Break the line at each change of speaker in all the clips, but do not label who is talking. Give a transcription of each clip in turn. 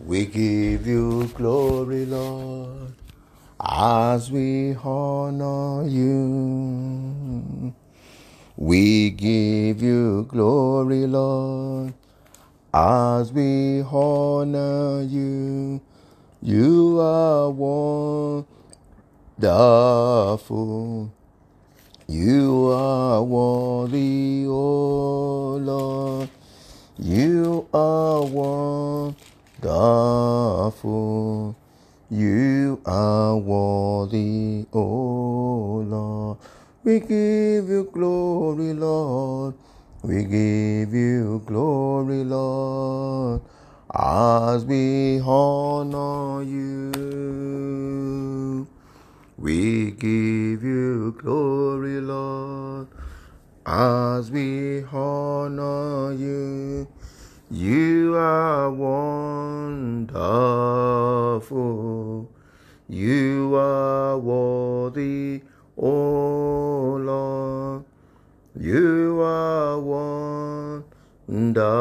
We give you glory, Lord, as we honor you. We give you glory, Lord, as we honor you. You are wonderful. You are worthy, O Lord. You are wonderful. You are worthy, O Lord. We give you glory, Lord. We give you glory, Lord, as we honor you. We give you glory, Lord, as we honor you. You are wonderful. You are worthy, O Lord. You are wonderful.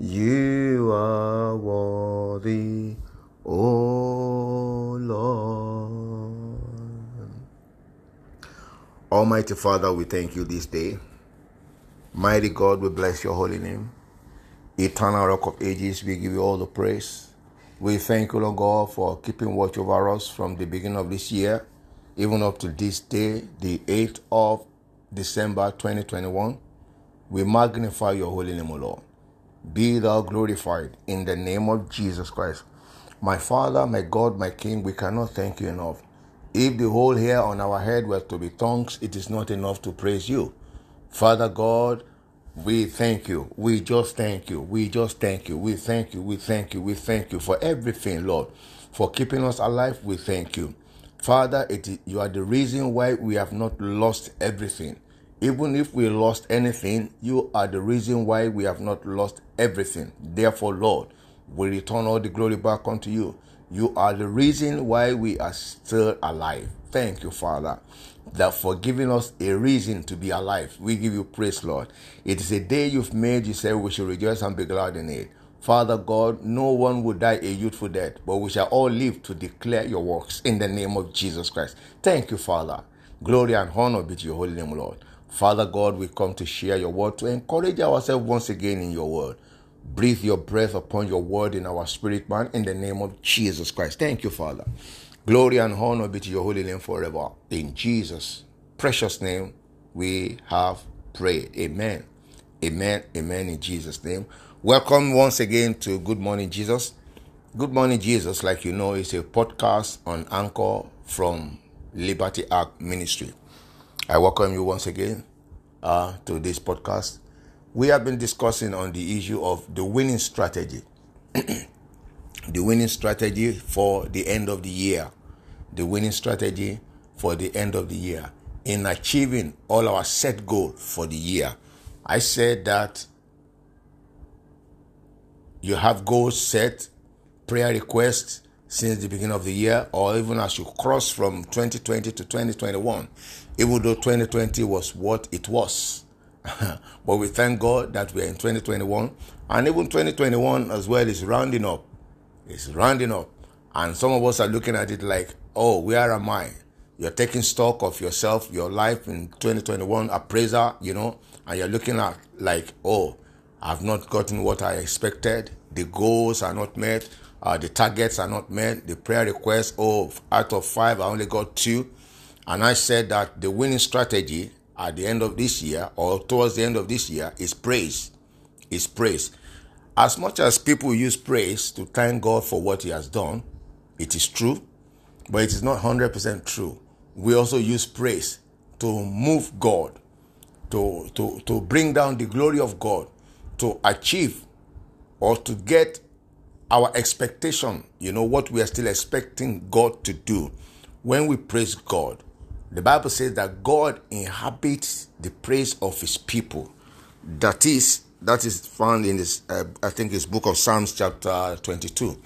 You are worthy, O Lord. Almighty Father, we thank you this day. Mighty God, we bless your holy name. Eternal Rock of Ages, we give you all the praise. We thank you, Lord God, for keeping watch over us from the beginning of this year, even up to this day, the 8th of December 2021. We magnify your holy name, O Lord. Be thou glorified in the name of Jesus Christ. My Father, my God, my King, we cannot thank you enough. If the whole hair on our head were to be tongues, it is not enough to praise you. Father God, we thank you. We just thank you. We just thank you. We thank you. We thank you. We thank you for everything, Lord. For keeping us alive, we thank you. Father, it is, you are the reason why we have not lost everything. Even if we lost anything, you are the reason why we have not lost everything. Therefore, Lord, we return all the glory back unto you. You are the reason why we are still alive. Thank you, Father, that for giving us a reason to be alive. We give you praise, Lord. It is a day you've made. You say we should rejoice and be glad in it. Father God, no one will die a youthful death, but we shall all live to declare your works in the name of Jesus Christ. Thank you, Father. Glory and honor be to your holy name, Lord. Father God, we come to share your word, to encourage ourselves once again in your word. Breathe your breath upon your word in our spirit, man, in the name of Jesus Christ. Thank you, Father. Glory and honor be to your holy name forever. In Jesus' precious name, we have prayed. Amen. Amen. Amen. In Jesus' name. Welcome once again to Good Morning Jesus. Good Morning Jesus, like you know, is a podcast on Anchor from Liberty Ark Ministry. I welcome you once again uh, to this podcast. We have been discussing on the issue of the winning strategy. the winning strategy for the end of the year. The winning strategy for the end of the year in achieving all our set goal for the year. I said that you have goals set, prayer requests since the beginning of the year, or even as you cross from 2020 to 2021, even though 2020 was what it was. but we thank God that we are in 2021, and even 2021 as well is rounding up. It's rounding up. And some of us are looking at it like, oh, where am I? You're taking stock of yourself, your life in 2021, appraiser, you know, and you're looking at like, oh, I've not gotten what I expected. The goals are not met. Uh, the targets are not met. The prayer requests, oh, out of five, I only got two. And I said that the winning strategy at the end of this year or towards the end of this year is praise. Is praise. As much as people use praise to thank God for what He has done, it is true, but it is not 100% true. We also use praise to move God, to, to, to bring down the glory of God, to achieve or to get our expectation, you know, what we are still expecting God to do. When we praise God, the Bible says that God inhabits the praise of his people. That is, that is found in this, uh, I think it's book of Psalms chapter 22.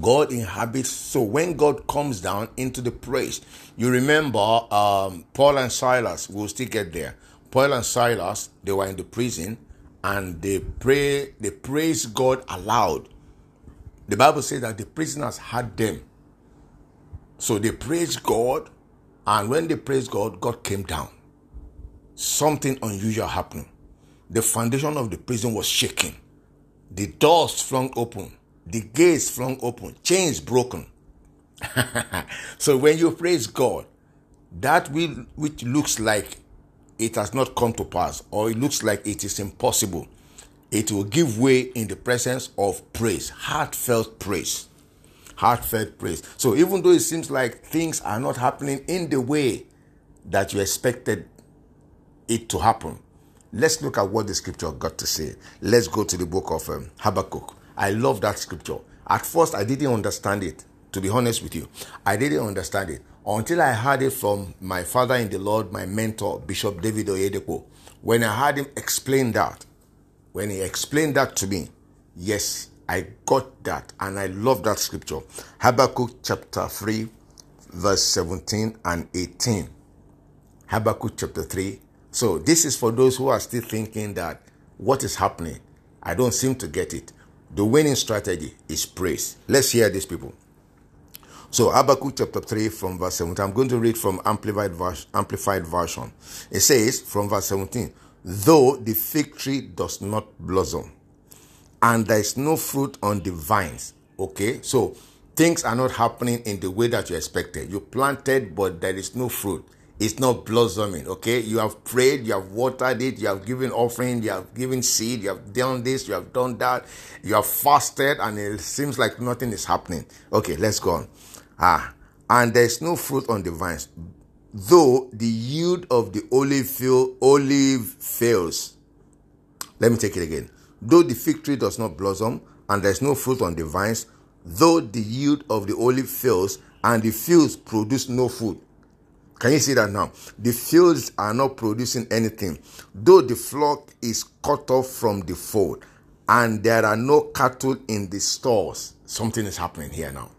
God inhabits. So when God comes down into the praise, you remember um, Paul and Silas. We'll still get there. Paul and Silas, they were in the prison, and they pray, they praise God aloud. The Bible says that the prisoners had them. So they praised God, and when they praised God, God came down. Something unusual happened. The foundation of the prison was shaking. The doors flung open. The gates flung open. Chains broken. so when you praise God, that will, which looks like it has not come to pass or it looks like it is impossible, it will give way in the presence of praise, heartfelt praise. Heartfelt praise. So even though it seems like things are not happening in the way that you expected it to happen, let's look at what the scripture got to say. Let's go to the book of um, Habakkuk. I love that scripture. At first, I didn't understand it, to be honest with you. I didn't understand it until I heard it from my father in the Lord, my mentor, Bishop David Oyedepo. When I heard him explain that, when he explained that to me, yes, I got that and I love that scripture. Habakkuk chapter 3, verse 17 and 18. Habakkuk chapter 3. So, this is for those who are still thinking that what is happening? I don't seem to get it. The winning strategy is praise. Let's hear this, people. So Habakkuk chapter 3 from verse 17. I'm going to read from Amplified, verse, Amplified Version. It says from verse 17, Though the fig tree does not blossom, and there is no fruit on the vines. Okay, so things are not happening in the way that you expected. You planted, but there is no fruit. It's not blossoming. Okay, you have prayed, you have watered it, you have given offering, you have given seed, you have done this, you have done that, you have fasted, and it seems like nothing is happening. Okay, let's go on. Ah, and there is no fruit on the vines, though the yield of the olive, field, olive fails. Let me take it again. Though the fig tree does not blossom, and there is no fruit on the vines, though the yield of the olive fails, and the fields produce no food. Can you see that now? The fields are not producing anything. Though the flock is cut off from the fold, and there are no cattle in the stores, something is happening here now.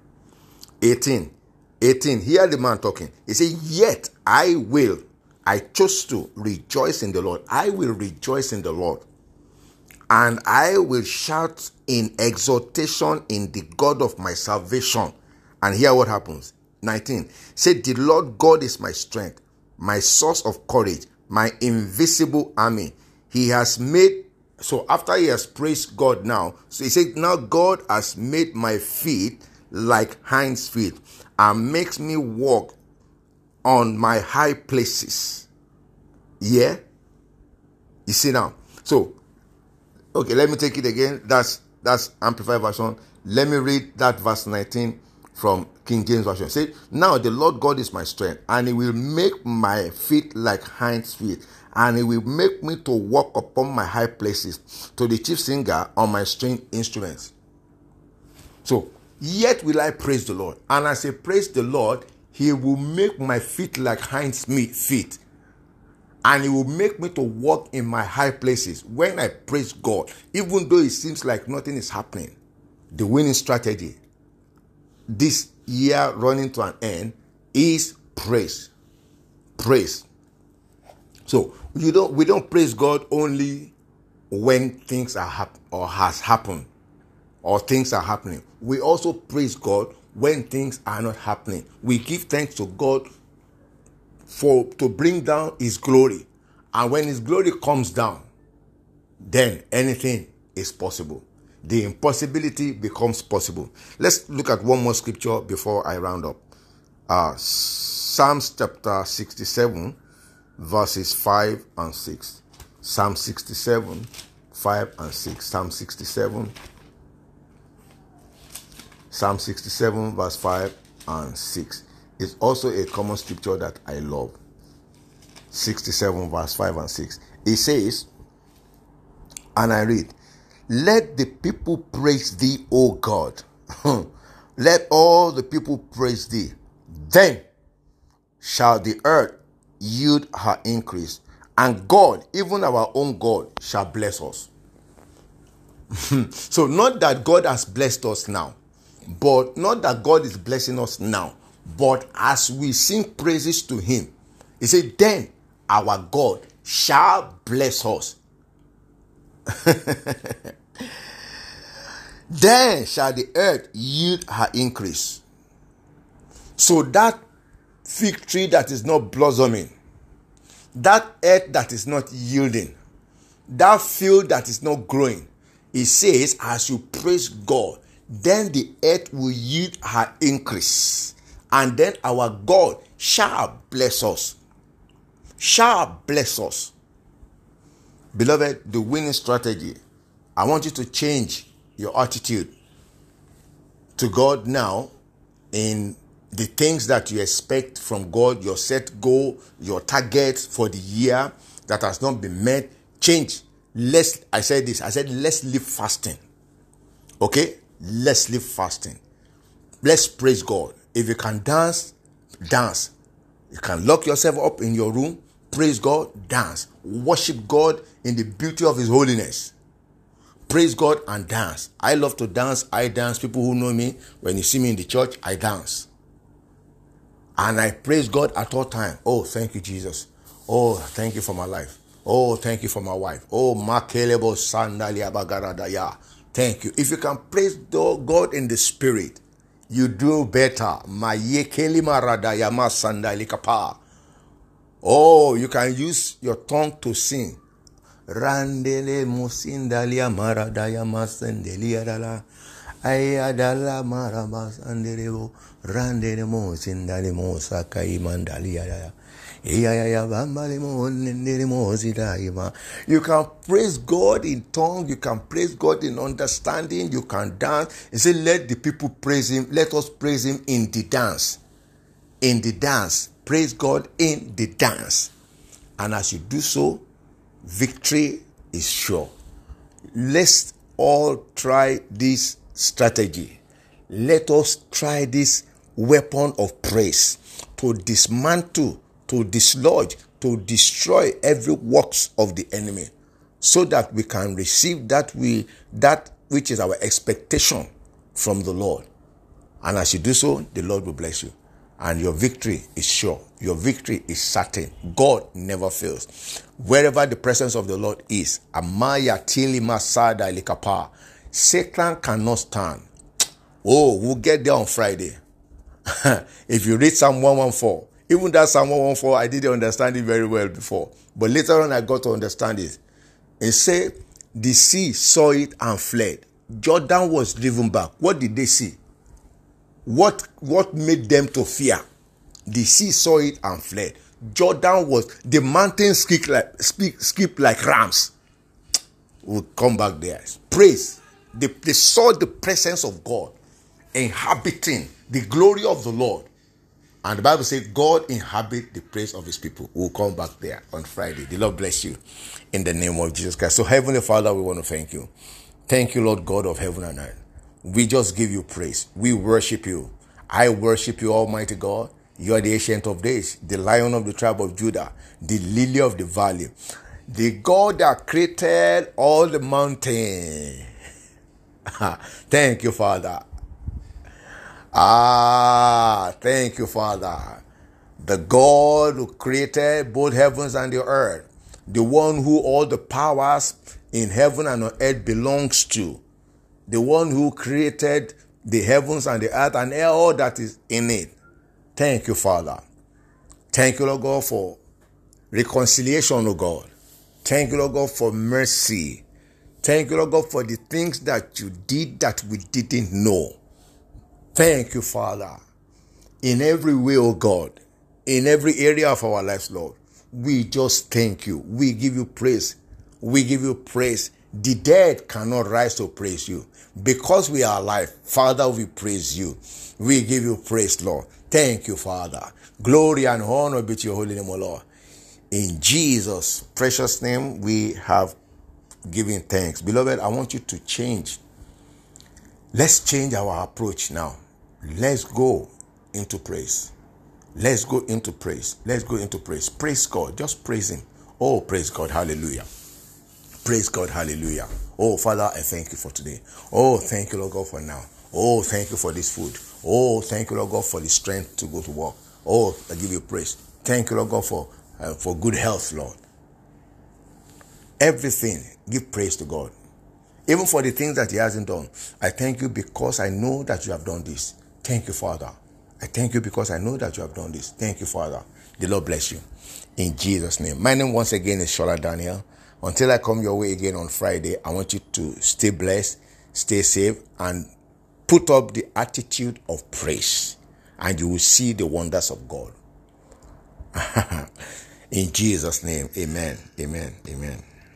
18. 18. Hear the man talking. He said, Yet I will. I chose to rejoice in the Lord. I will rejoice in the Lord. And I will shout in exhortation in the God of my salvation. And hear what happens. 19. Say, The Lord God is my strength, my source of courage, my invisible army. He has made so after he has praised God now, so he said, Now God has made my feet like hinds feet and makes me walk on my high places. Yeah? You see now. So, okay, let me take it again. That's that's amplified version. Let me read that verse 19 from King James Version. Say, now the Lord God is my strength, and he will make my feet like hinds feet, and he will make me to walk upon my high places, to the chief singer on my string instruments. So Yet will I praise the Lord. And as I praise the Lord, he will make my feet like hinds feet. And he will make me to walk in my high places. When I praise God, even though it seems like nothing is happening, the winning strategy this year running to an end is praise. Praise. So you don't we don't praise God only when things are hap- or has happened or things are happening. We also praise God when things are not happening. We give thanks to God for to bring down his glory. And when his glory comes down, then anything is possible. The impossibility becomes possible. Let's look at one more scripture before I round up. Uh, Psalms chapter 67, verses 5 and 6. Psalm 67, 5 and 6. Psalm 67, Psalm 67, verse 5 and 6 It's also a common scripture that I love. 67, verse 5 and 6. It says, and I read, Let the people praise thee, O God. Let all the people praise thee. Then shall the earth yield her increase, and God, even our own God, shall bless us. so, not that God has blessed us now, but not that God is blessing us now, but as we sing praises to Him, He said, Then our God shall bless us. then shall the earth yield her increase. So that fig tree that is not blossoming, that earth that is not yielding, that field that is not growing, it says, as you praise God, then the earth will yield her increase. And then our God shall bless us. Shall bless us. Beloved, the winning strategy, I want you to change your attitude to God now in the things that you expect from God, your set goal, your target for the year that has not been met. Change. Let's, I said this, I said, let's live fasting. Okay? Let's live fasting. Let's praise God. If you can dance, dance. You can lock yourself up in your room, praise God, dance. Worship God in the beauty of His holiness. Praise God and dance. I love to dance. I dance. People who know me, when you see me in the church, I dance. And I praise God at all time. Oh, thank you, Jesus. Oh, thank you for my life. Oh, thank you for my wife. Oh, sandalia. Thank you. If you can praise God in the spirit, you do better. Oh, you can use your tongue to sing. Randele musindalia maradaya masendelia dala. Ayadala marabas anderebo. Randele musindali musakai mandalia dala. You can praise God in tongue, you can praise God in understanding, you can dance. He said, Let the people praise Him, let us praise Him in the dance. In the dance. Praise God in the dance. And as you do so, victory is sure. Let's all try this strategy. Let us try this weapon of praise to dismantle to dislodge, to destroy every works of the enemy, so that we can receive that we that which is our expectation from the Lord. And as you do so, the Lord will bless you. And your victory is sure. Your victory is certain. God never fails. Wherever the presence of the Lord is, Amaya Tili Masada Likapa, Satan cannot stand. Oh, we'll get there on Friday. if you read Psalm 114, even that Psalm 114, I didn't understand it very well before. But later on, I got to understand it. And say, the sea saw it and fled. Jordan was driven back. What did they see? What, what made them to fear? The sea saw it and fled. Jordan was, the mountains skip like, speak, skip like rams. We'll come back there. Praise. They, they saw the presence of God inhabiting the glory of the Lord and the Bible says God inhabit the praise of his people. We'll come back there on Friday. The Lord bless you in the name of Jesus Christ. So, Heavenly Father, we want to thank you. Thank you, Lord God of heaven and earth. We just give you praise. We worship you. I worship you, Almighty God. You are the ancient of days, the lion of the tribe of Judah, the lily of the valley, the God that created all the mountains. Thank you, Father. Ah, thank you, Father. The God who created both heavens and the earth, the one who all the powers in heaven and on earth belongs to, the one who created the heavens and the earth and all that is in it. Thank you, Father. Thank you, Lord God, for reconciliation, Lord God. Thank you, Lord God, for mercy. Thank you, Lord God, for the things that you did that we didn't know. Thank you, Father. In every way, oh God, in every area of our lives, Lord, we just thank you. We give you praise. We give you praise. The dead cannot rise to praise you. Because we are alive, Father, we praise you. We give you praise, Lord. Thank you, Father. Glory and honor be to your holy name, O Lord. In Jesus' precious name, we have given thanks. Beloved, I want you to change. Let's change our approach now. Let's go into praise. Let's go into praise. Let's go into praise. Praise God. Just praise Him. Oh, praise God. Hallelujah. Praise God. Hallelujah. Oh, Father, I thank you for today. Oh, thank you, Lord God, for now. Oh, thank you for this food. Oh, thank you, Lord God, for the strength to go to work. Oh, I give you praise. Thank you, Lord God, for, uh, for good health, Lord. everything, give praise to God. Even for the things that He hasn't done. I thank you because I know that you have done this. Thank you, Father. I thank you because I know that you have done this. Thank you, Father. The Lord bless you. In Jesus' name. My name once again is Shola Daniel. Until I come your way again on Friday, I want you to stay blessed, stay safe, and put up the attitude of praise. And you will see the wonders of God. In Jesus' name, amen, amen, amen.